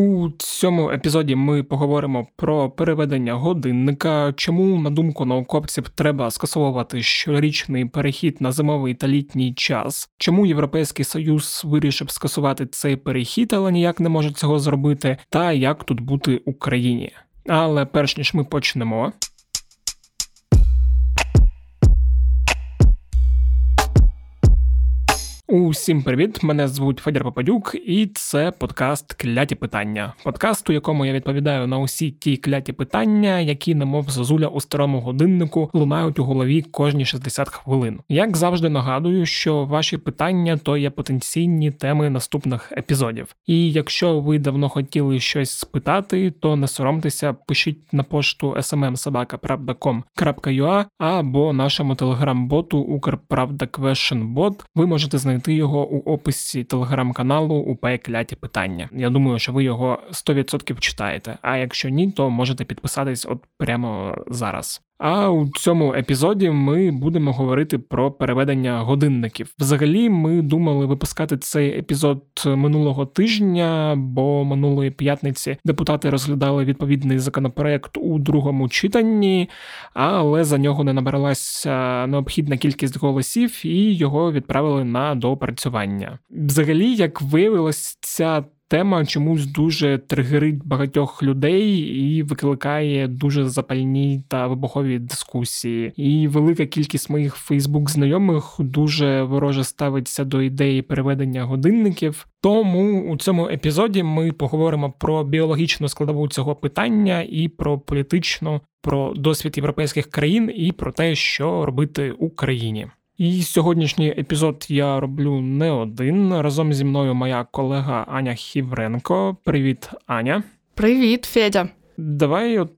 У цьому епізоді ми поговоримо про переведення годинника, чому, на думку науковців, треба скасовувати щорічний перехід на зимовий та літній час, чому Європейський Союз вирішив скасувати цей перехід, але ніяк не може цього зробити, та як тут бути Україні. Але перш ніж ми почнемо. Усім привіт! Мене звуть Федір Попадюк, і це подкаст Кляті питання. Подкаст, у якому я відповідаю на усі ті кляті питання, які, немов зозуля у старому годиннику, лунають у голові кожні 60 хвилин. Як завжди нагадую, що ваші питання то є потенційні теми наступних епізодів. І якщо ви давно хотіли щось спитати, то не соромтеся, пишіть на пошту smmsobaka.com.ua або нашому телеграм-боту Укрправда Бот. Ви можете знайти його у описі телеграм-каналу УП кляті питання. Я думаю, що ви його 100% читаєте. А якщо ні, то можете підписатись от прямо зараз. А у цьому епізоді ми будемо говорити про переведення годинників. Взагалі, ми думали випускати цей епізод минулого тижня, бо минулої п'ятниці депутати розглядали відповідний законопроект у другому читанні, але за нього не набралася необхідна кількість голосів, і його відправили на доопрацювання. Взагалі, як виявилось, ця тема чомусь дуже тригерить багатьох людей і викликає дуже запальні та вибухові дискусії. І велика кількість моїх Фейсбук знайомих дуже вороже ставиться до ідеї переведення годинників. Тому у цьому епізоді ми поговоримо про біологічну складову цього питання і про політичну, про досвід європейських країн і про те, що робити Україні. І сьогоднішній епізод я роблю не один. Разом зі мною моя колега Аня Хівренко. Привіт, Аня. Привіт, Федя. Давай от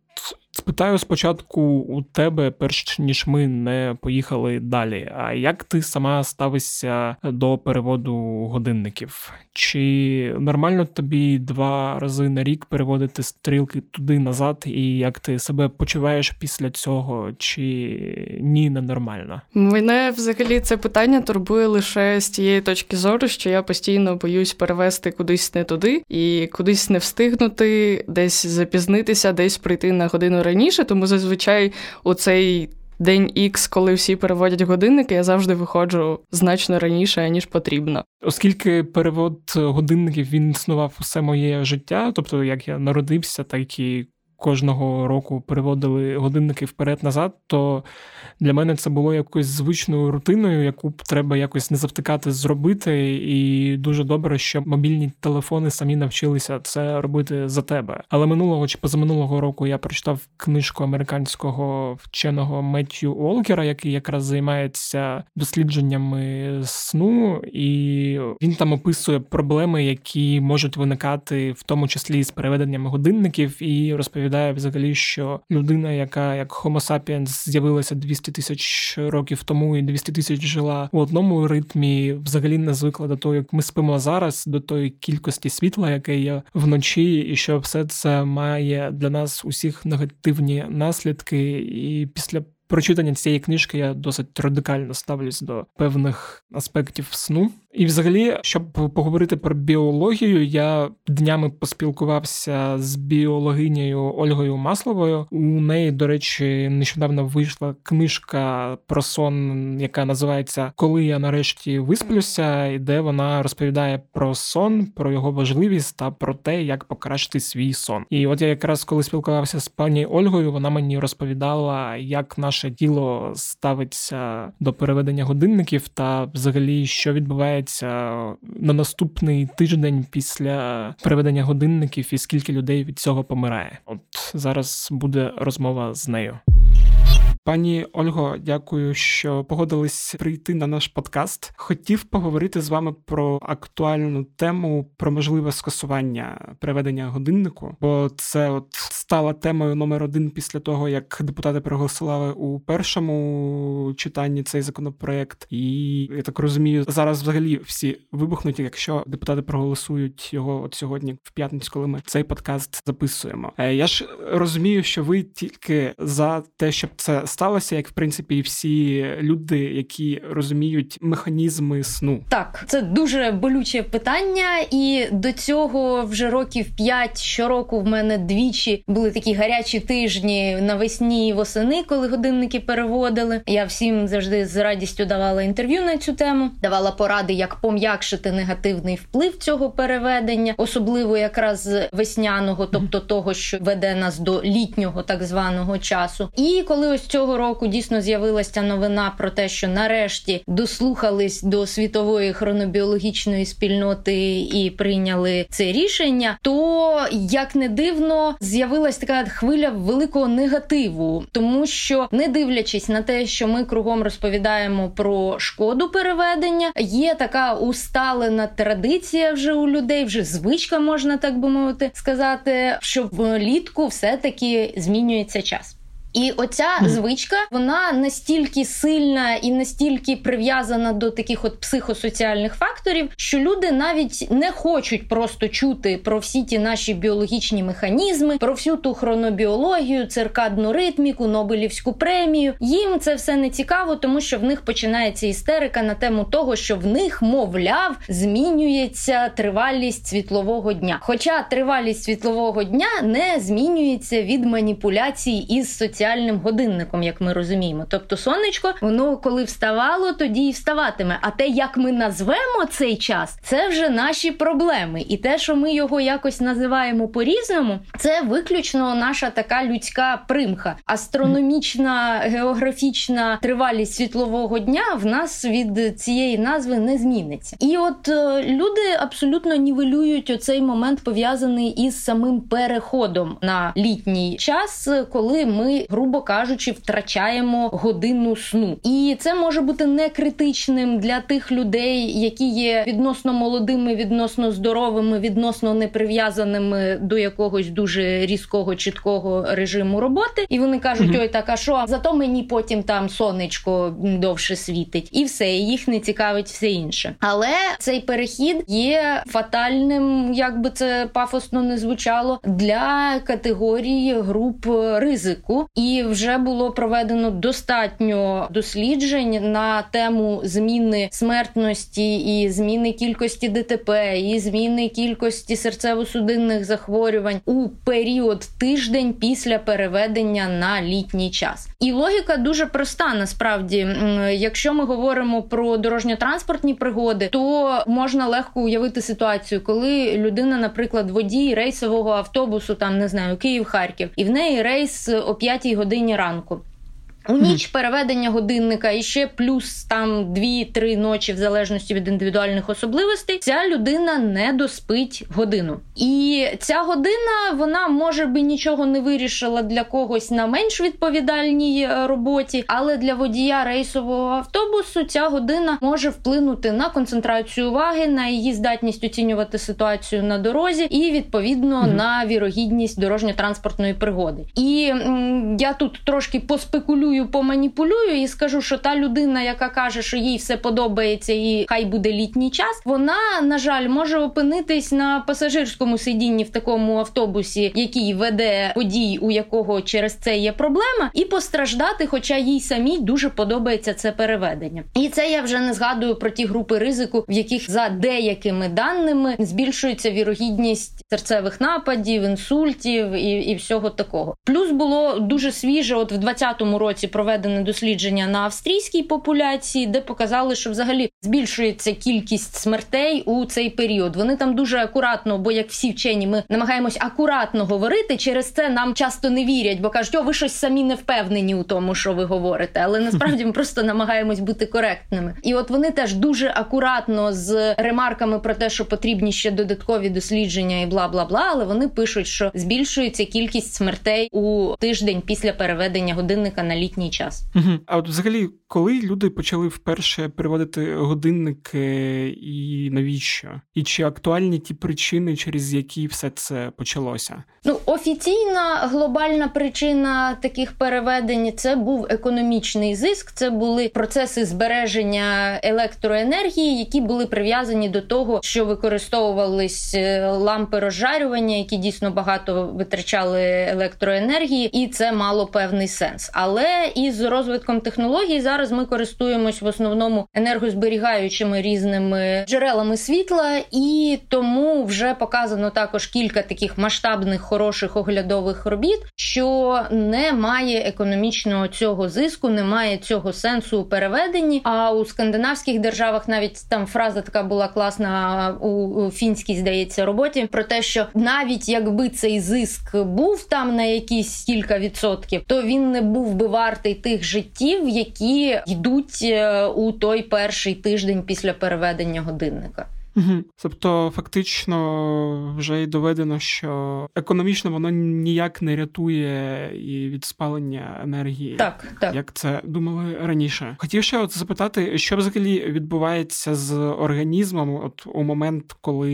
Спитаю спочатку у тебе, перш ніж ми не поїхали далі. А як ти сама ставишся до переводу годинників? Чи нормально тобі два рази на рік переводити стрілки туди назад, і як ти себе почуваєш після цього, чи ні, не нормально? Мене взагалі це питання турбує лише з тієї точки зору, що я постійно боюсь перевести кудись не туди і кудись не встигнути, десь запізнитися, десь прийти на годину раніше, тому зазвичай у цей день X, коли всі переводять годинники, я завжди виходжу значно раніше, ніж потрібно. Оскільки перевод годинників він існував усе моє життя, тобто як я народився, так і кожного року переводили годинники вперед-назад, то для мене це було якоюсь звичною рутиною, яку б треба якось не завтикати зробити. І дуже добре, що мобільні телефони самі навчилися це робити за тебе. Але минулого чи позаминулого року я прочитав книжку американського вченого Меттью Олкера, який якраз займається дослідженнями сну, і він там описує проблеми, які можуть виникати в тому числі з переведенням годинників, і розповідає розповідає взагалі, що людина, яка як Homo sapiens з'явилася 200 тисяч років тому і 200 тисяч жила у одному ритмі, взагалі не звикла до того, як ми спимо зараз, до тої кількості світла, яке є вночі, і що все це має для нас усіх негативні наслідки, і після. Прочитання цієї книжки я досить радикально ставлюсь до певних аспектів сну. І, взагалі, щоб поговорити про біологію, я днями поспілкувався з біологинею Ольгою Масловою. У неї, до речі, нещодавно вийшла книжка про сон, яка називається Коли я нарешті висплюся, і де вона розповідає про сон, про його важливість та про те, як покращити свій сон. І от я якраз коли спілкувався з пані Ольгою, вона мені розповідала, як наше тіло ставиться до переведення годинників, та взагалі що відбувається відбувається на наступний тиждень після переведення годинників і скільки людей від цього помирає. От зараз буде розмова з нею. Пані Ольго, дякую, що погодились прийти на наш подкаст. Хотів поговорити з вами про актуальну тему про можливе скасування переведення годиннику, бо це от стала темою номер один після того, як депутати проголосували у першому читанні цей законопроект. І я так розумію, зараз взагалі всі вибухнуть, якщо депутати проголосують його от сьогодні, в п'ятницю, коли ми цей подкаст записуємо. Е, я ж розумію, що ви тільки за те, щоб це сталося, як в принципі і всі люди, які розуміють механізми сну. Так, це дуже болюче питання, і до цього вже років п'ять щороку в мене двічі були такі гарячі тижні навесні і восени, коли годинники переводили. Я всім завжди з радістю давала інтерв'ю на цю тему, давала поради, як пом'якшити негативний вплив цього переведення, особливо якраз весняного, тобто того, що веде нас до літнього так званого часу. І коли ось цього року дійсно з'явилася новина про те, що нарешті дослухались до світової хронобіологічної спільноти і прийняли це рішення, то як не дивно з'явилась така хвиля великого негативу, тому що не дивлячись на те, що ми кругом розповідаємо про шкоду переведення, є така усталена традиція вже у людей, вже звичка можна так би мовити сказати, що влітку все таки змінюється час. І оця звичка вона настільки сильна і настільки прив'язана до таких от психосоціальних факторів, що люди навіть не хочуть просто чути про всі ті наші біологічні механізми, про всю ту хронобіологію, циркадну ритміку, Нобелівську премію. Їм це все не цікаво, тому що в них починається істерика на тему того, що в них, мовляв, змінюється тривалість світлового дня. Хоча тривалість світлового дня не змінюється від маніпуляцій із соціальними соціальним годинником, як ми розуміємо. Тобто, сонечко, воно коли вставало, тоді і вставатиме. А те, як ми назвемо цей час, це вже наші проблеми. І те, що ми його якось називаємо по-різному, це виключно наша така людська примха. Астрономічна географічна тривалість світлового дня в нас від цієї назви не зміниться. І от е, люди абсолютно нівелюють оцей момент пов'язаний із самим переходом на літній час, коли ми грубо кажучи, втрачаємо годину сну. І це може бути не критичним для тих людей, які є відносно молодими, відносно здоровими, відносно не прив'язаними до якогось дуже різкого чіткого режиму роботи. І вони кажуть: mm-hmm. ой, так а що зато мені потім там сонечко довше світить, і все, і їх не цікавить все інше. Але цей перехід є фатальним, як би це пафосно не звучало, для категорії груп ризику і вже було проведено достатньо досліджень на тему зміни смертності і зміни кількості ДТП, і зміни кількості серцево-судинних захворювань у період тиждень після переведення на літній час. І логіка дуже проста. Насправді, якщо ми говоримо про дорожньо-транспортні пригоди, то можна легко уявити ситуацію, коли людина, наприклад, водій рейсового автобусу, там не знаю, Київ-Харків, і в неї рейс о 5 годині ранку. У ніч переведення годинника і ще плюс там 2-3 ночі, в залежності від індивідуальних особливостей, ця людина не доспить годину. І ця година вона може би нічого не вирішила для когось на менш відповідальній е, роботі, але для водія рейсового автобусу ця година може вплинути на концентрацію уваги, на її здатність оцінювати ситуацію на дорозі, і відповідно mm-hmm. на вірогідність дорожньо-транспортної пригоди. І м- я тут трошки поспекулюю поманіпулюю, поманіпулюю і скажу, що та людина, яка каже, що їй все подобається, і хай буде літній час, вона на жаль може опинитись на пасажирському сидінні в такому автобусі, який веде водій, у якого через це є проблема, і постраждати, хоча їй самій дуже подобається це переведення. І це я вже не згадую про ті групи ризику, в яких за деякими даними збільшується вірогідність серцевих нападів, інсультів і, і всього такого. Плюс було дуже свіже, от в 2020 році році проведене дослідження на австрійській популяції, де показали, що взагалі збільшується кількість смертей у цей період. Вони там дуже акуратно, бо як всі вчені, ми намагаємось акуратно говорити. Через це нам часто не вірять, бо кажуть, о, ви щось самі не впевнені у тому, що ви говорите. Але насправді ми просто намагаємось бути коректними. І от вони теж дуже акуратно з ремарками про те, що потрібні ще додаткові дослідження і бла бла бла. Але вони пишуть, що збільшується кількість смертей у тиждень після переведення годинника на літній літній час. Угу. А от взагалі, коли люди почали вперше переводити годинники, і навіщо? І чи актуальні ті причини, через які все це почалося? Ну офіційна глобальна причина таких переведень це був економічний зиск. Це були процеси збереження електроенергії, які були прив'язані до того, що використовувались е, лампи розжарювання, які дійсно багато витрачали електроенергії, і це мало певний сенс. Але із розвитком технологій зараз ми користуємось в основному енергозберігаючими різними джерелами світла, і тому вже показано також кілька таких масштабних хороших оглядових робіт, що немає економічного цього зиску, немає цього сенсу у переведенні. А у скандинавських державах навіть там фраза така була класна у фінській, здається, роботі про те, що навіть якби цей зиск був там на якісь кілька відсотків, то він не був би вартий тих життів, які йдуть е, у той перший тиждень після переведення годинника. Угу. Тобто, фактично, вже й доведено, що економічно воно ніяк не рятує і від спалення енергії, так так як це думали раніше. Хотів ще от запитати, що взагалі відбувається з організмом, от у момент, коли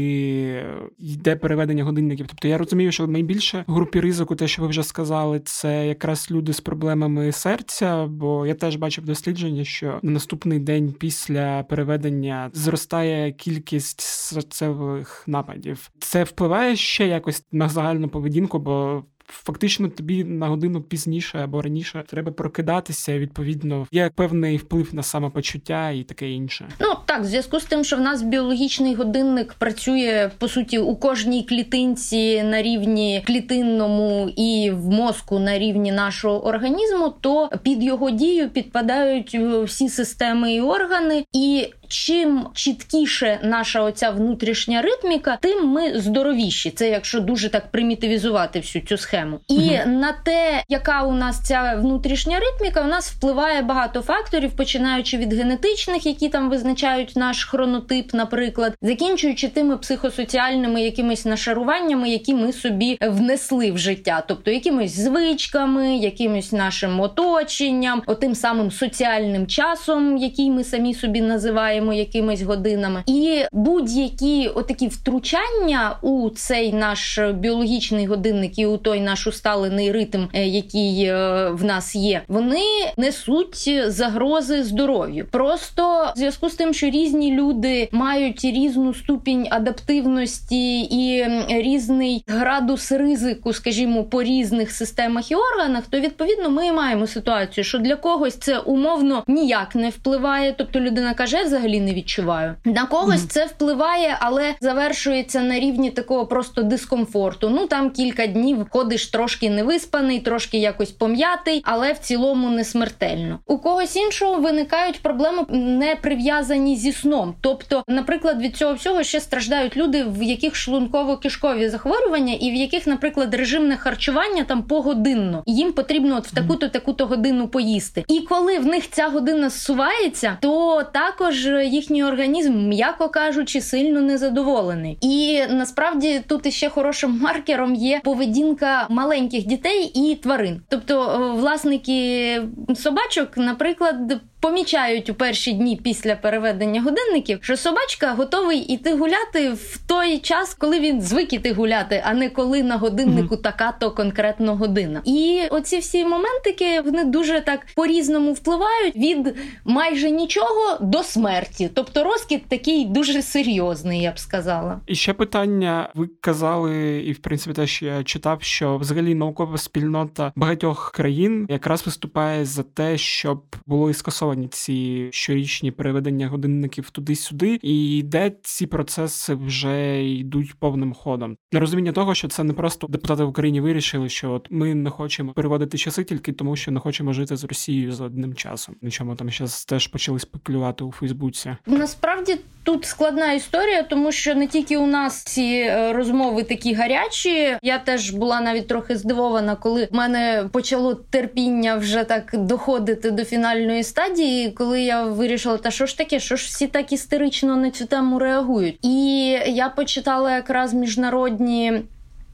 йде переведення годинників. Тобто я розумію, що найбільше групі ризику, те, що ви вже сказали, це якраз люди з проблемами серця. Бо я теж бачив дослідження, що на наступний день після переведення зростає кількість кількість серцевих нападів. Це впливає ще якось на загальну поведінку, бо фактично тобі на годину пізніше або раніше треба прокидатися. Відповідно, є певний вплив на самопочуття і таке інше. Ну так, в зв'язку з тим, що в нас біологічний годинник працює по суті у кожній клітинці на рівні клітинному і в мозку на рівні нашого організму, то під його дію підпадають е, всі системи і органи, і чим чіткіше наша оця внутрішня ритміка, тим ми здоровіші. Це якщо дуже так примітивізувати всю цю схему. І угу. на те, яка у нас ця внутрішня ритміка, у нас впливає багато факторів, починаючи від генетичних, які там визначають наш хронотип, наприклад, закінчуючи тими психосоціальними якимись нашаруваннями, які ми собі внесли в життя, тобто якимись звичками, якимось нашим оточенням, отим самим соціальним часом, який ми самі собі називаємо гуляємо якимись годинами, і будь-які отакі втручання у цей наш біологічний годинник і у той наш усталений ритм, е, який е, в нас є, вони несуть загрози здоров'ю. Просто в зв'язку з тим, що різні люди мають різну ступінь адаптивності і різний градус ризику, скажімо, по різних системах і органах, то відповідно ми маємо ситуацію, що для когось це умовно ніяк не впливає, тобто людина каже, взагалі взагалі не відчуваю. На когось mm-hmm. це впливає, але завершується на рівні такого просто дискомфорту. Ну там кілька днів ходиш трошки невиспаний, трошки якось пом'ятий, але в цілому не смертельно. У когось іншого виникають проблеми не прив'язані зі сном. Тобто, наприклад, від цього всього ще страждають люди, в яких шлунково-кишкові захворювання, і в яких, наприклад, режимне харчування там погодинно, їм потрібно от в таку-то таку-то годину поїсти. І коли в них ця година зсувається, то також їхній організм, м'яко кажучи, сильно незадоволений. І насправді тут іще хорошим маркером є поведінка маленьких дітей і тварин. Тобто, е, власники собачок, наприклад, помічають у перші дні після переведення годинників, що собачка готовий іти гуляти в той час, коли він звик іти гуляти, а не коли на годиннику mm-hmm. така то конкретно година. І оці всі моментики вони дуже так по-різному впливають від майже нічого до смерті. Тобто розкид такий дуже серйозний, я б сказала. І ще питання: ви казали, і в принципі теж я читав, що взагалі наукова спільнота багатьох країн якраз виступає за те, щоб було і скасовано зафіксовані ці щорічні переведення годинників туди-сюди, і де ці процеси вже йдуть повним ходом. Для розуміння того, що це не просто депутати в Україні вирішили, що от ми не хочемо переводити часи тільки тому, що не хочемо жити з Росією за одним часом. На чому там зараз теж почали спекулювати у Фейсбуці. Насправді тут складна історія, тому що не тільки у нас ці е, розмови такі гарячі. Я теж була навіть трохи здивована, коли в мене почало терпіння вже так доходити до фінальної стадії коли я вирішила, та що ж таке, що ж всі так істерично на цю тему реагують. І я почитала якраз міжнародні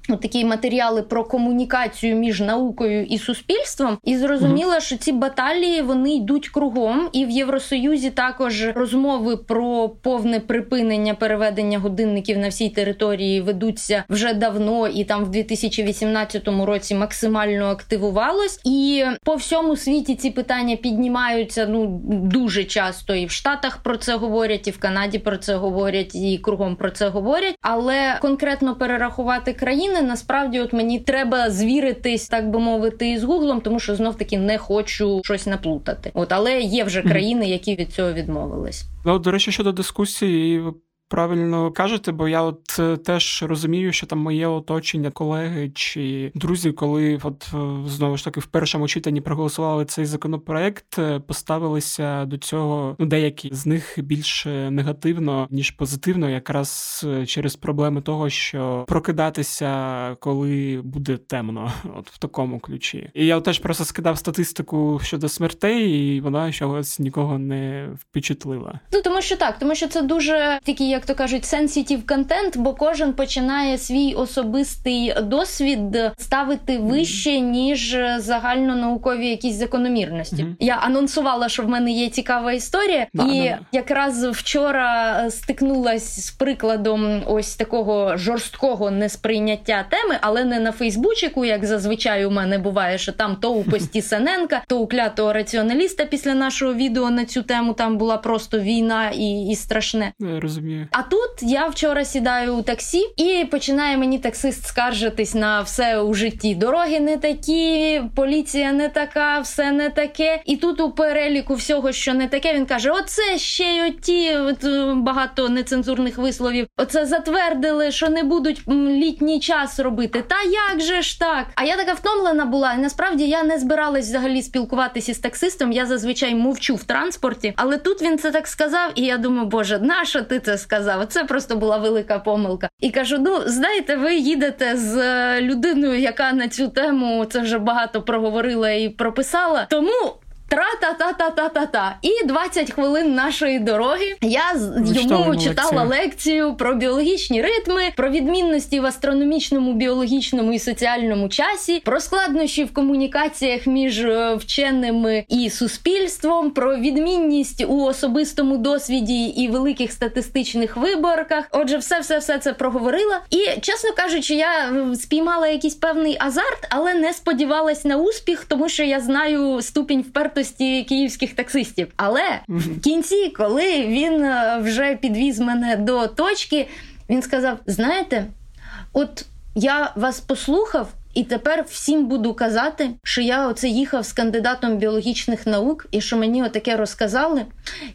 такі матеріали про комунікацію між наукою і суспільством, і зрозуміла, що ці баталії вони йдуть кругом, і в Євросоюзі також розмови про повне припинення переведення годинників на всій території ведуться вже давно, і там в 2018 році максимально активувалось. І по всьому світі ці питання піднімаються ну дуже часто. І в Штатах про це говорять, і в Канаді про це говорять, і кругом про це говорять. Але конкретно перерахувати країни насправді, от мені треба звіритись, так би мовити, із гуглом, тому що знов таки не хочу щось наплутати. От але є вже країни, які від цього відмовились. Ну, до речі, щодо дискусії правильно кажете, бо я от е, теж розумію, що там моє оточення, колеги чи друзі, коли от е, знову ж таки в першому читанні проголосували цей законопроект, е, поставилися до цього. Ну, деякі з них більше негативно ніж позитивно, якраз через проблеми того, що прокидатися, коли буде темно, от в такому ключі. І я теж просто скидав статистику щодо смертей, і вона чогось нікого не впечатлила. Ну тому що так, тому що це дуже такі як то кажуть, sensitive контент, бо кожен починає свій особистий досвід ставити вище ніж загальнонаукові якісь закономірності. Mm-hmm. Я анонсувала, що в мене є цікава історія, да, і да, якраз вчора стикнулась з прикладом ось такого жорсткого несприйняття теми, але не на Фейсбучику, як зазвичай у мене буває, що там то у пості Сененка, то у клятого раціоналіста після нашого відео на цю тему там була просто війна і, і страшне. Я розумію. А тут я вчора сідаю у таксі і починає мені таксист скаржитись на все у житті. Дороги не такі, поліція не така, все не таке. І тут у переліку всього, що не таке, він каже: Оце ще й оті от, е, багато нецензурних висловів. Оце затвердили, що не будуть літній час робити. Та як же ж так? А я така втомлена була, і насправді я не збиралась взагалі спілкуватися із таксистом. Я зазвичай мовчу в транспорті, але тут він це так сказав, і я думаю, боже, нащо ти це сказав? Сказав. Це просто була велика помилка. І кажу: ну, знаєте, ви їдете з е, людиною, яка на цю тему це вже багато проговорила і прописала. Тому Тра-та-та-та-та-та-та. І 20 хвилин нашої дороги я йому читала лекцію про біологічні ритми, про відмінності в астрономічному, біологічному і соціальному часі, про складнощі в комунікаціях між е, вченими і суспільством, про відмінність у особистому досвіді і великих статистичних виборках. Отже, все, все, все це проговорила. І чесно кажучи, я спіймала якийсь певний азарт, але не сподівалась на успіх, тому що я знаю ступінь впертості вартості київських таксистів. Але в кінці, коли він е, вже підвіз мене до точки, він сказав: знаєте, от я вас послухав. І тепер всім буду казати, що я оце їхав з кандидатом біологічних наук і що мені отаке розказали.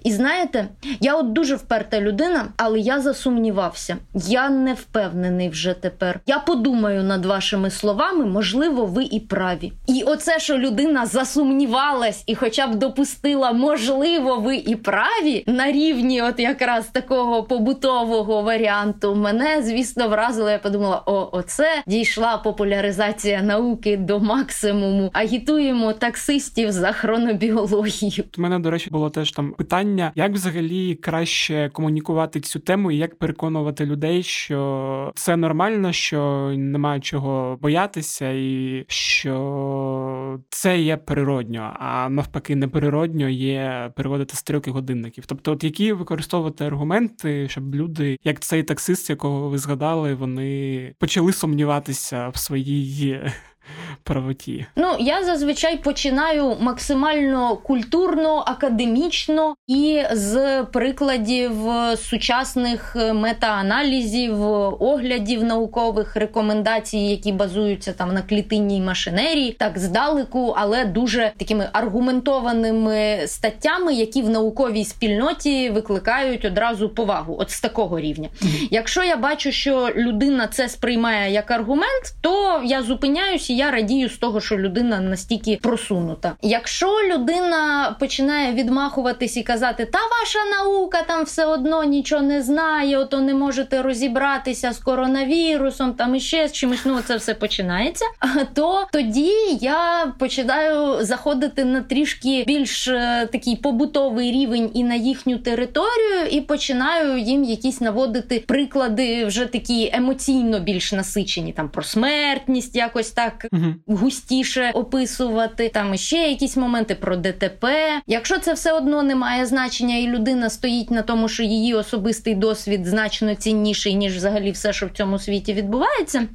І знаєте, я от дуже вперта людина, але я засумнівався. Я не впевнений вже тепер. Я подумаю над вашими словами, можливо, ви і праві. І оце, що людина засумнівалась і, хоча б допустила, можливо, ви і праві на рівні, от якраз такого побутового варіанту, мене звісно вразило. Я подумала: о, оце дійшла популяризація популяризація науки до максимуму. Агітуємо таксистів за хронобіологію. У мене, до речі, було теж там питання, як взагалі краще комунікувати цю тему, і як переконувати людей, що це нормально, що немає чого боятися, і що це є природньо, а навпаки, неприродньо є переводити стрілки годинників. Тобто, от які використовувати аргументи, щоб люди, як цей таксист, якого ви згадали, вони почали сумніватися в своїй є правоті? Ну я зазвичай починаю максимально культурно, академічно і з прикладів сучасних метааналізів, оглядів наукових рекомендацій, які базуються там на клітинній машинерії, так здалеку, але дуже такими аргументованими статтями, які в науковій спільноті викликають одразу повагу, от з такого рівня. Якщо я бачу, що людина це сприймає як аргумент, то я зупиняюсь і я радію з того, що людина настільки просунута. Якщо людина починає відмахуватись і казати, та ваша наука там все одно нічого не знає, ото не можете розібратися з коронавірусом, там іще з чимось, ну це все починається. То тоді я починаю заходити на трішки більш е, такий побутовий рівень і на їхню територію, і починаю їм якісь наводити приклади вже такі емоційно більш насичені, там про смертність, якось так угу. густіше описувати. Там ще якісь моменти про ДТП. Якщо це все одно не має значення, і людина стоїть на тому, що її особистий досвід значно цінніший ніж взагалі все, що в цьому світі відбувається.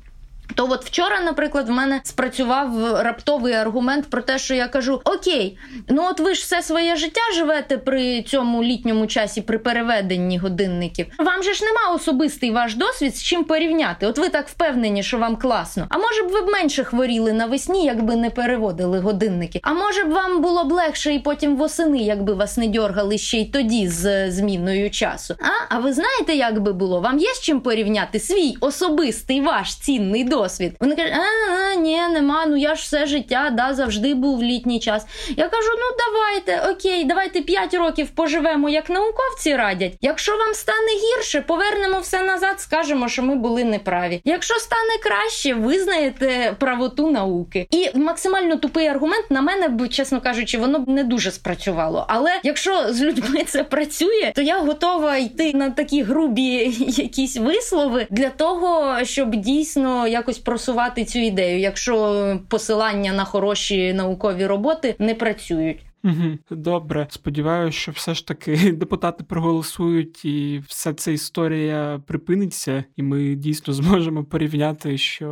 То от вчора, наприклад, в мене спрацював раптовий аргумент про те, що я кажу: Окей, ну от ви ж все своє життя живете при цьому літньому часі, при переведенні годинників. Вам же ж нема особистий ваш досвід з чим порівняти. От ви так впевнені, що вам класно. А може б ви б менше хворіли навесні, якби не переводили годинники? А може б вам було б легше і потім восени, якби вас не дьоргали ще й тоді з зміною часу? А а ви знаєте, як би було? Вам є з чим порівняти свій особистий ваш цінний досвід? Досвід. Вони кажуть, а, а ні, нема. Ну я ж все життя да, завжди був в літній час. Я кажу: ну давайте, окей, давайте 5 років поживемо, як науковці радять. Якщо вам стане гірше, повернемо все назад, скажемо, що ми були неправі. Якщо стане краще, визнаєте правоту науки. І максимально тупий аргумент на мене, чесно кажучи, воно б не дуже спрацювало. Але якщо з людьми це працює, то я готова йти на такі грубі якісь вислови для того, щоб дійсно як якось просувати цю ідею, якщо посилання на хороші наукові роботи не працюють. Угу, Добре, сподіваюся, що все ж таки депутати проголосують, і вся ця історія припиниться, і ми дійсно зможемо порівняти, що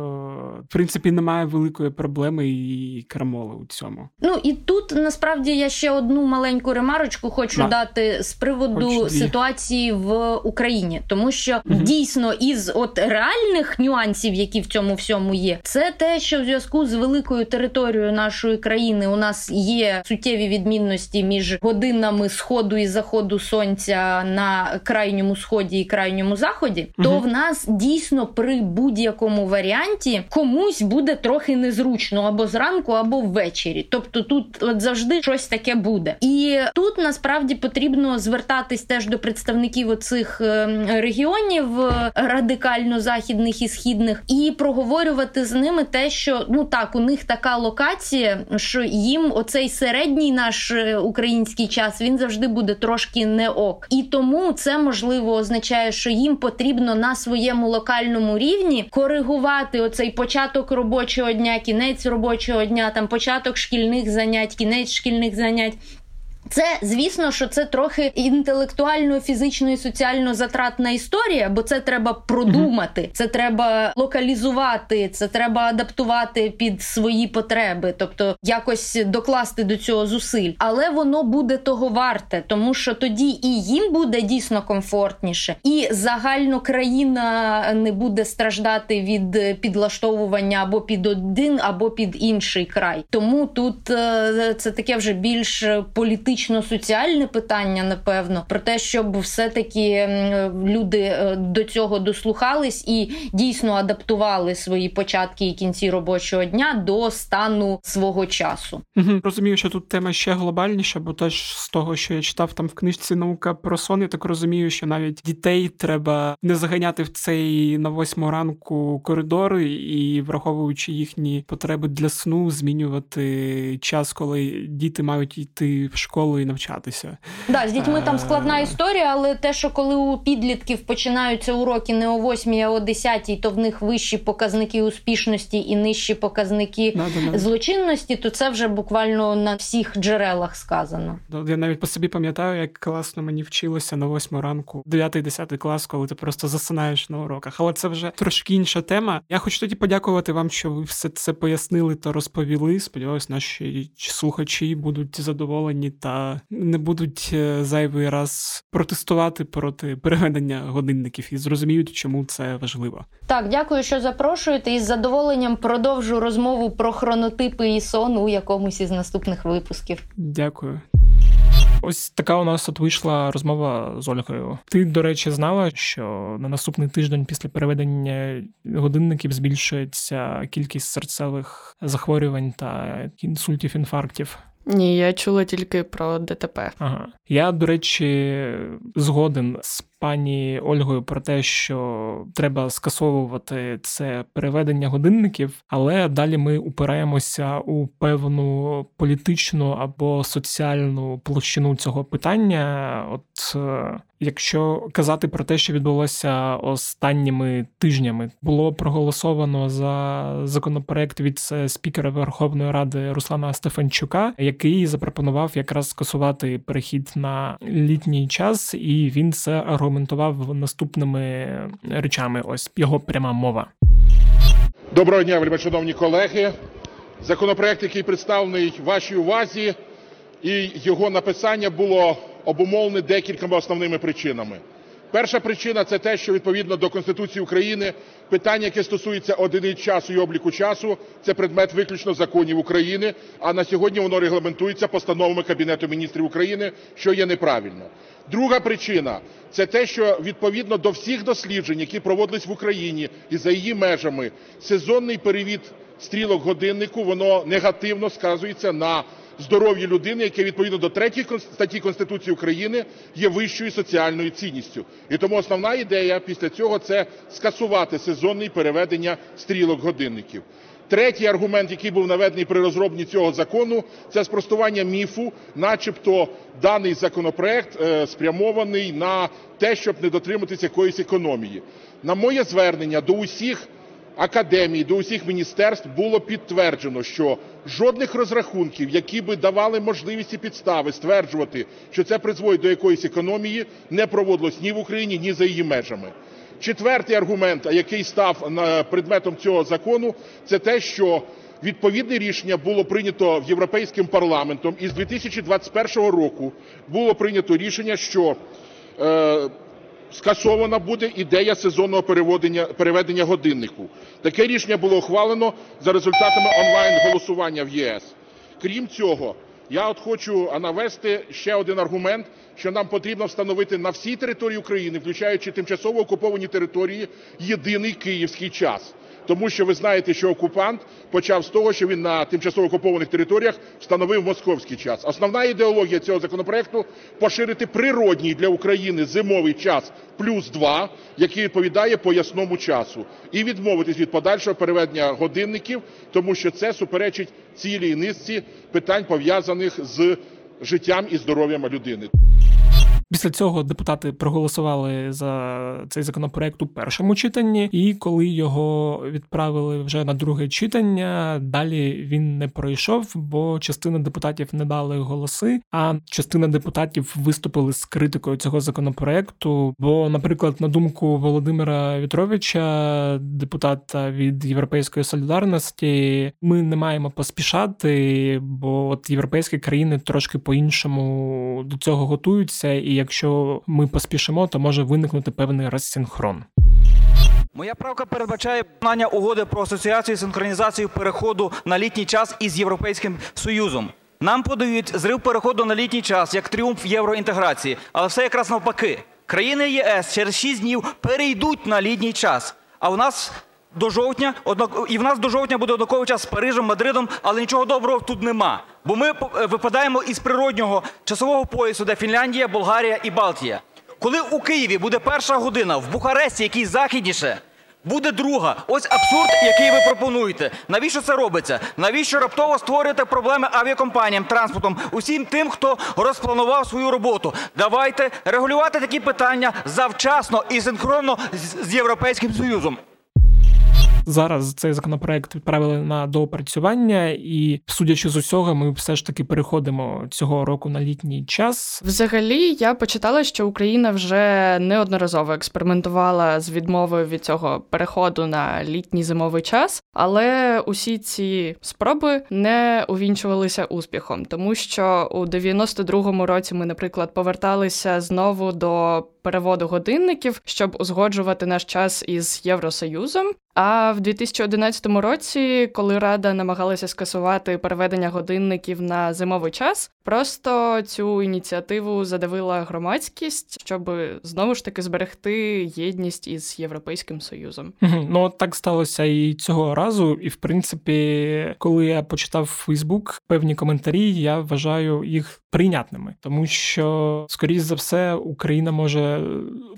в принципі немає великої проблеми і крамоли у цьому. Ну і тут насправді я ще одну маленьку ремарочку хочу да. дати з приводу Хоч ситуації в Україні, тому що угу. дійсно із от реальних нюансів, які в цьому всьому є, це те, що в зв'язку з великою територією нашої країни у нас є суттєві від відмінності між годинами сходу і заходу сонця на крайньому сході і крайньому заході, угу. то в нас дійсно при будь-якому варіанті комусь буде трохи незручно або зранку, або ввечері. Тобто тут от завжди щось таке буде. І тут насправді потрібно звертатись теж до представників оцих ем, регіонів е, радикально західних і східних, і проговорювати з ними те, що ну так у них така локація, що їм оцей середній наш наш е, український час він завжди буде трошки не ок. І тому це можливо означає, що їм потрібно на своєму локальному рівні коригувати оцей початок робочого дня, кінець робочого дня, там початок шкільних занять, кінець шкільних занять. Це, звісно, що це трохи інтелектуально, фізично і соціально затратна історія, бо це треба продумати, це треба локалізувати, це треба адаптувати під свої потреби, тобто якось докласти до цього зусиль. Але воно буде того варте, тому що тоді і їм буде дійсно комфортніше, і загально країна не буде страждати від підлаштовування або під один, або під інший край. Тому тут е, це таке вже більш політичне політично-соціальне питання, напевно, про те, щоб все-таки люди е, до цього дослухались і дійсно адаптували свої початки і кінці робочого дня до стану свого часу. Розумію, що тут тема ще глобальніша, бо теж з того, що я читав там в книжці наука про сон, я так розумію, що навіть дітей треба не заганяти в цей на восьму ранку коридор і враховуючи їхні потреби для сну, змінювати час, коли діти мають йти в школу школу і навчатися. Да, з дітьми там складна е. історія, але те, що коли у підлітків починаються уроки не о 8, а о 10, то в них вищі показники успішності і нижчі показники да, злочинності, то це вже буквально на всіх джерелах сказано. Я навіть по собі пам'ятаю, як класно мені вчилося на 8 ранку, 9-10 клас, коли ти просто засинаєш на уроках. Але це вже трошки інша тема. Я хочу тоді подякувати вам, що ви все це пояснили та розповіли. Сподіваюсь, наші слухачі будуть задоволені та не будуть е, зайвий раз протестувати проти переведення годинників і зрозуміють, чому це важливо. Так, дякую, що запрошуєте. І з задоволенням продовжу розмову про хронотипи і сон у якомусь із наступних випусків. Дякую. Ось така у нас тут вийшла розмова з Ольгою. Ти, до речі, знала, що на наступний тиждень після переведення годинників збільшується кількість серцевих захворювань та інсультів, інфарктів. Ні, я чула тільки про ДТП. Ага. Я, до речі, згоден з пані Ольгою про те, що треба скасовувати це переведення годинників, але далі ми упираємося у певну політичну або соціальну площину цього питання. От е, якщо казати про те, що відбулося останніми тижнями, було проголосовано за законопроект від спікера Верховної Ради Руслана Стефанчука, який запропонував якраз скасувати перехід на літній час, і він це аргументував наступними речами. Ось його пряма мова. Доброго дня, вельми шановні колеги. Законопроект, який представлений вашій увазі, і його написання було обумовлене декількома основними причинами. Перша причина це те, що відповідно до Конституції України питання, яке стосується одиниць часу і обліку часу, це предмет виключно законів України. А на сьогодні воно регламентується постановами Кабінету міністрів України, що є неправильно. Друга причина це те, що відповідно до всіх досліджень, які проводились в Україні і за її межами, сезонний перевід стрілок годиннику воно негативно сказується на здоров'я людини, яке відповідно до 3 статті Конституції України є вищою соціальною цінністю. І тому основна ідея після цього це скасувати сезонне переведення стрілок годинників. Третій аргумент, який був наведений при розробленні цього закону, це спростування міфу, начебто даний законопроект е, спрямований на те, щоб не дотриматися якоїсь економії. На моє звернення до усіх академій, до усіх міністерств було підтверджено, що жодних розрахунків, які би давали можливість і підстави стверджувати, що це призводить до якоїсь економії, не проводилось ні в Україні, ні за її межами. Четвертий аргумент, який став предметом цього закону, це те, що відповідне рішення було прийнято Європейським парламентом, і з 2021 року було прийнято рішення, що е, скасована буде ідея сезонного переведення годиннику. Таке рішення було ухвалено за результатами онлайн-голосування в ЄС. Крім цього, я от хочу навести ще один аргумент, що нам потрібно встановити на всій території України, включаючи тимчасово окуповані території, єдиний київський час. Тому що ви знаєте, що окупант почав з того, що він на тимчасово окупованих територіях встановив московський час. Основна ідеологія цього законопроекту поширити природній для України зимовий час плюс два, який відповідає поясному часу, і відмовитись від подальшого переведення годинників, тому що це суперечить цілій низці питань пов'язаних з життям і здоров'ям людини. Після цього депутати проголосували за цей законопроект у першому читанні, і коли його відправили вже на друге читання, далі він не пройшов, бо частина депутатів не дали голоси, а частина депутатів виступили з критикою цього законопроекту. Бо, наприклад, на думку Володимира Вітровича, депутата від Європейської солідарності, ми не маємо поспішати, бо от європейські країни трошки по-іншому до цього готуються і якщо ми поспішимо, то може виникнути певний розсинхрон. Моя правка передбачає виконання угоди про асоціацію і синхронізацію переходу на літній час із Європейським Союзом. Нам подають зрив переходу на літній час як тріумф євроінтеграції, але все якраз навпаки. Країни ЄС через 6 днів перейдуть на літній час. А у нас до жовтня, і в нас до жовтня буде однаковий час з Парижем, Мадридом, але нічого доброго тут нема. Бо ми е, випадаємо із природнього часового поясу, де Фінляндія, Болгарія і Балтія. Коли у Києві буде перша година, в Бухаресті, який західніше, буде друга. Ось абсурд, який ви пропонуєте. Навіщо це робиться? Навіщо раптово створюєте проблеми авіакомпаніям, транспортом, усім тим, хто розпланував свою роботу? Давайте регулювати такі питання завчасно і синхронно з Європейським Союзом. Зараз цей законопроект відправили на доопрацювання, і судячи з усього, ми все ж таки переходимо цього року на літній час. Взагалі, я почитала, що Україна вже неодноразово експериментувала з відмовою від цього переходу на літній зимовий час, але усі ці спроби не увінчувалися успіхом, тому що у 92-му році ми, наприклад, поверталися знову до переводу годинників, щоб узгоджувати наш час із Євросоюзом. А в 2011 році, коли Рада намагалася скасувати переведення годинників на зимовий час, Просто цю ініціативу задавила громадськість, щоб знову ж таки зберегти єдність із європейським союзом. Ну так сталося і цього разу. І в принципі, коли я почитав Фейсбук певні коментарі, я вважаю їх прийнятними, тому що, скоріш за все, Україна може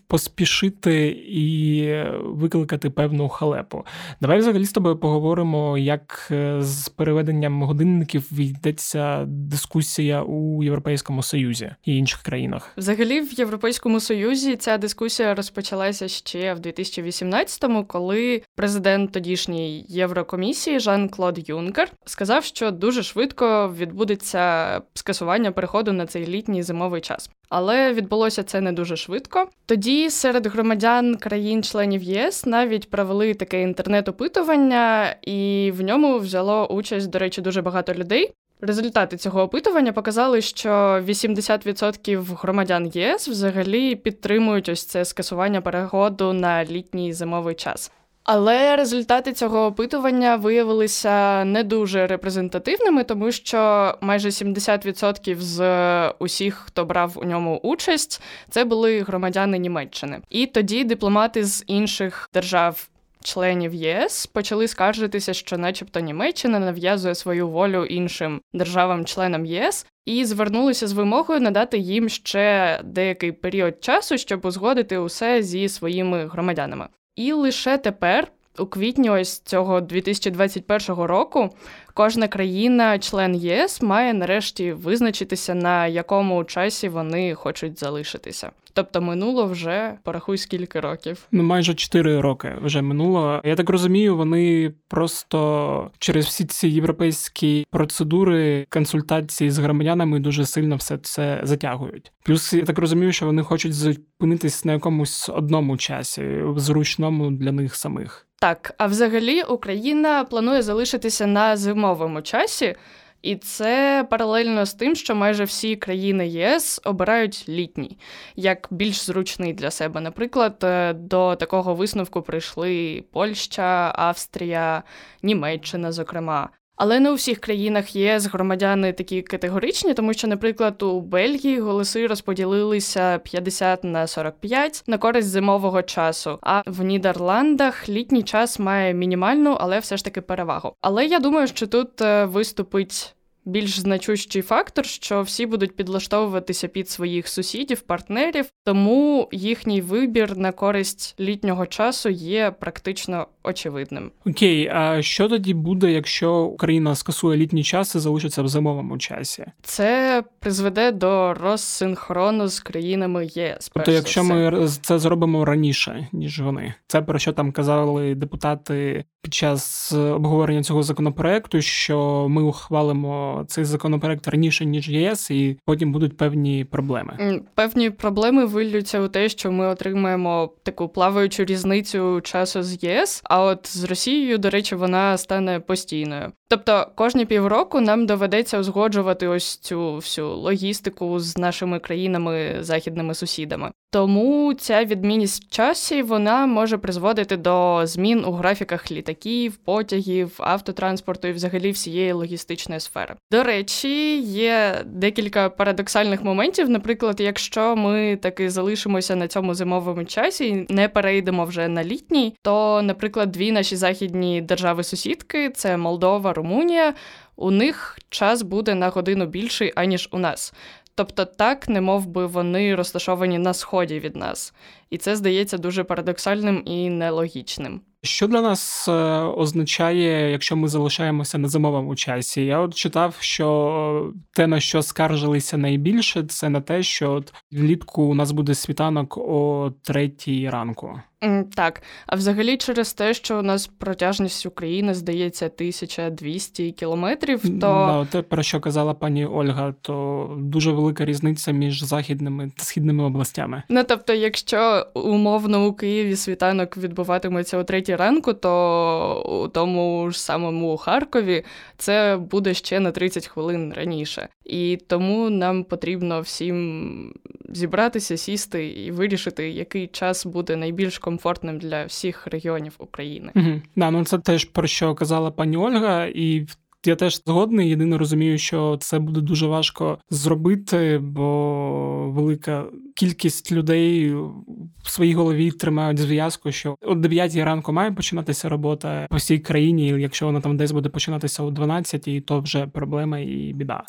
поспішити і викликати певну халепу. Давай взагалі з тобою поговоримо, як е, з переведенням годинників війдеться дискусія у Європейському Союзі і інших країнах. Взагалі, в Європейському Союзі ця дискусія розпочалася ще в 2018-му, коли президент тодішньої Єврокомісії Жан Клод Юнкер сказав, що дуже швидко відбудеться скасування переходу на цей літній зимовий час. Але відбулося це не дуже швидко. Тоді серед громадян країн-членів єС навіть провели таке інтернет-опитування, і в ньому взяло участь, до речі, дуже багато людей. Результати цього опитування показали, що 80% громадян ЄС взагалі підтримують ось це скасування переходу на літній зимовий час. Але результати цього опитування виявилися не дуже репрезентативними, тому що майже 70% з усіх, хто брав у ньому участь, це були громадяни Німеччини. І тоді дипломати з інших держав. Членів ЄС почали скаржитися, що, начебто, Німеччина нав'язує свою волю іншим державам-членам ЄС, і звернулися з вимогою надати їм ще деякий період часу, щоб узгодити усе зі своїми громадянами. І лише тепер, у квітні ось цього 2021 року, кожна країна, член ЄС, має нарешті визначитися, на якому часі вони хочуть залишитися. Тобто минуло вже порахуй скільки років. Ну майже 4 роки вже минуло. Я так розумію, вони просто через всі ці європейські процедури консультації з громадянами дуже сильно все це затягують. Плюс я так розумію, що вони хочуть зупинитись на якомусь одному часі, зручному для них самих. Так, а взагалі Україна планує залишитися на зимовому часі. І це паралельно з тим, що майже всі країни ЄС обирають літній як більш зручний для себе. Наприклад, е, до такого висновку прийшли Польща, Австрія, Німеччина, зокрема. Але не у всіх країнах ЄС громадяни такі категоричні, тому що, наприклад, у Бельгії голоси розподілилися 50 на 45 на користь зимового часу. А в Нідерландах літній час має мінімальну, але все ж таки перевагу. Але я думаю, що тут е, виступить більш значущий фактор, що всі будуть підлаштовуватися під своїх сусідів, партнерів, тому їхній вибір на користь літнього часу є практично очевидним. Окей, а що тоді буде, якщо Україна скасує літній час і залишиться в зимовому часі? Це призведе до розсинхрону з країнами ЄС. Тобто, якщо ми це зробимо раніше, ніж вони, це про що там казали депутати під час обговорення цього законопроекту, що ми ухвалимо цей законопроект раніше ніж ЄС, і потім будуть певні проблеми. Певні проблеми вилються у те, що ми отримаємо таку плаваючу різницю часу з ЄС. А от з Росією, до речі, вона стане постійною. Тобто кожні півроку нам доведеться узгоджувати ось цю всю логістику з нашими країнами, західними сусідами. Тому ця відмінність в часі вона може призводити до змін у графіках літаків, потягів, автотранспорту і взагалі всієї логістичної сфери. До речі, є декілька парадоксальних моментів. Наприклад, якщо ми таки залишимося на цьому зимовому часі і не перейдемо вже на літній, то, наприклад, дві наші західні держави-сусідки це Молдова, Румунія. У них час буде на годину більший аніж у нас. Тобто так, немов би вони розташовані на сході від нас. І це здається дуже парадоксальним і нелогічним. Що для нас е, означає, якщо ми залишаємося на зимовому часі? Я от читав, що те, на що скаржилися найбільше, це на те, що от влітку у нас буде світанок о третій ранку. Так, а взагалі, через те, що у нас протяжність України здається 1200 кілометрів, то да, те, про що казала пані Ольга, то дуже велика різниця між західними та східними областями. Ну тобто, якщо умовно у Києві світанок відбуватиметься о третій ранку, то у тому ж самому Харкові це буде ще на 30 хвилин раніше. І тому нам потрібно всім зібратися, сісти і вирішити, який час буде найбільш комфортним для всіх регіонів України. Угу. Да, ну це теж про що казала пані Ольга, і Я теж згодний. Єдине розумію, що це буде дуже важко зробити, бо велика кількість людей в своїй голові тримають зв'язку, що о 9 ранку має починатися робота по всій країні. і Якщо вона там десь буде починатися о 12, то вже проблема і біда.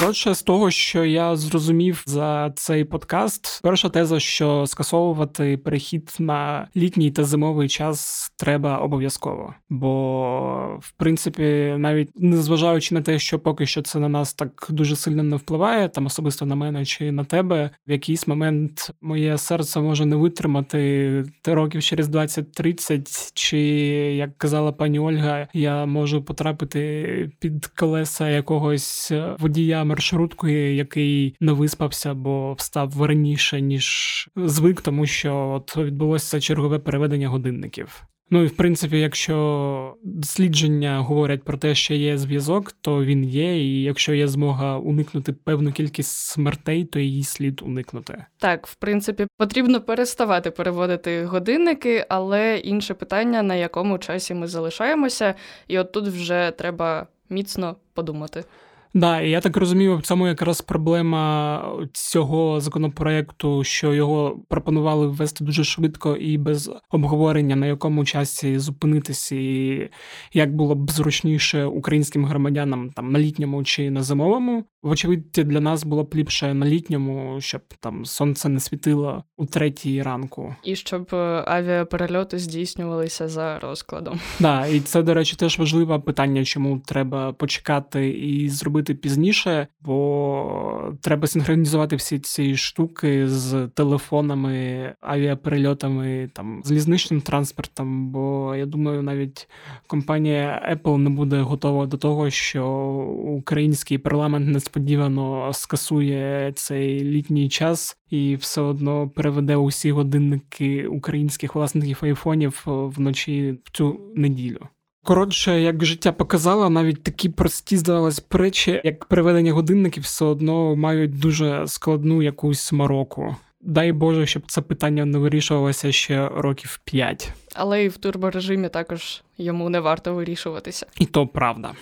Коротше, з того, що я зрозумів за цей подкаст, перша теза, що скасовувати перехід на літній та зимовий час треба обов'язково. Бо, в принципі, навіть незважаючи на те, що поки що це на нас так дуже сильно не впливає, там особисто на мене чи на тебе, в якийсь момент моє серце може не витримати років через 20-30, чи як казала пані Ольга, я можу потрапити під колеса якогось водія маршруткою, який не виспався, бо встав раніше ніж звик, тому що от відбулося чергове переведення годинників. Ну і в принципі, якщо дослідження говорять про те, що є зв'язок, то він є. І якщо є змога уникнути певну кількість смертей, то її слід уникнути. Так, в принципі, потрібно переставати переводити годинники, але інше питання, на якому часі ми залишаємося, і от тут вже треба міцно подумати. Да, і я так розумію, в цьому якраз проблема цього законопроекту, що його пропонували ввести дуже швидко і без обговорення, на якому часі зупинитися, і як було б зручніше українським громадянам там на літньому чи на зимовому. Вочевидь, для нас було б ліпше на літньому, щоб там сонце не світило у третій ранку, і щоб е, авіаперельоти здійснювалися за розкладом. Да, і це, до речі, теж важливе питання, чому треба почекати і зробити пізніше, бо треба синхронізувати всі ці штуки з телефонами, авіаперельотами, там залізничним транспортом. Бо я думаю, навіть компанія Apple не буде готова до того, що український парламент не несподівано скасує цей літній час і все одно переведе усі годинники українських власників айфонів вночі в цю неділю. Коротше, як життя показало, навіть такі прості здавалось речі, як переведення годинників, все одно мають дуже складну якусь мороку. Дай Боже, щоб це питання не вирішувалося ще років п'ять. Але і в турборежимі також йому не варто вирішуватися. І то правда.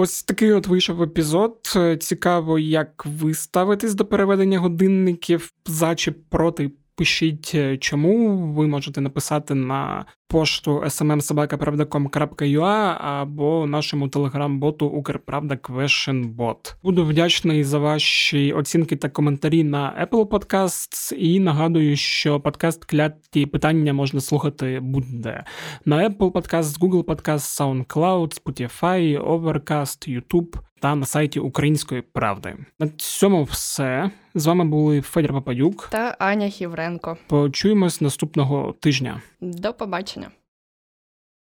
Ось такий от вийшов епізод. Цікаво, як ви ставитесь до переведення годинників за чи проти. Пишіть, чому ви можете написати на пошту smmsobaka.pravda.com.ua або нашому телеграм-боту Укрправда Questionbot. Буду вдячний за ваші оцінки та коментарі на Apple Podcasts і нагадую, що подкаст кляті питання можна слухати будь-де на Apple Podcasts, Google Podcasts, SoundCloud, Spotify, Overcast, YouTube та на сайті Української правди. На цьому все з вами були Федір Пападюк та Аня Хівренко. Почуємось наступного тижня. До побачення.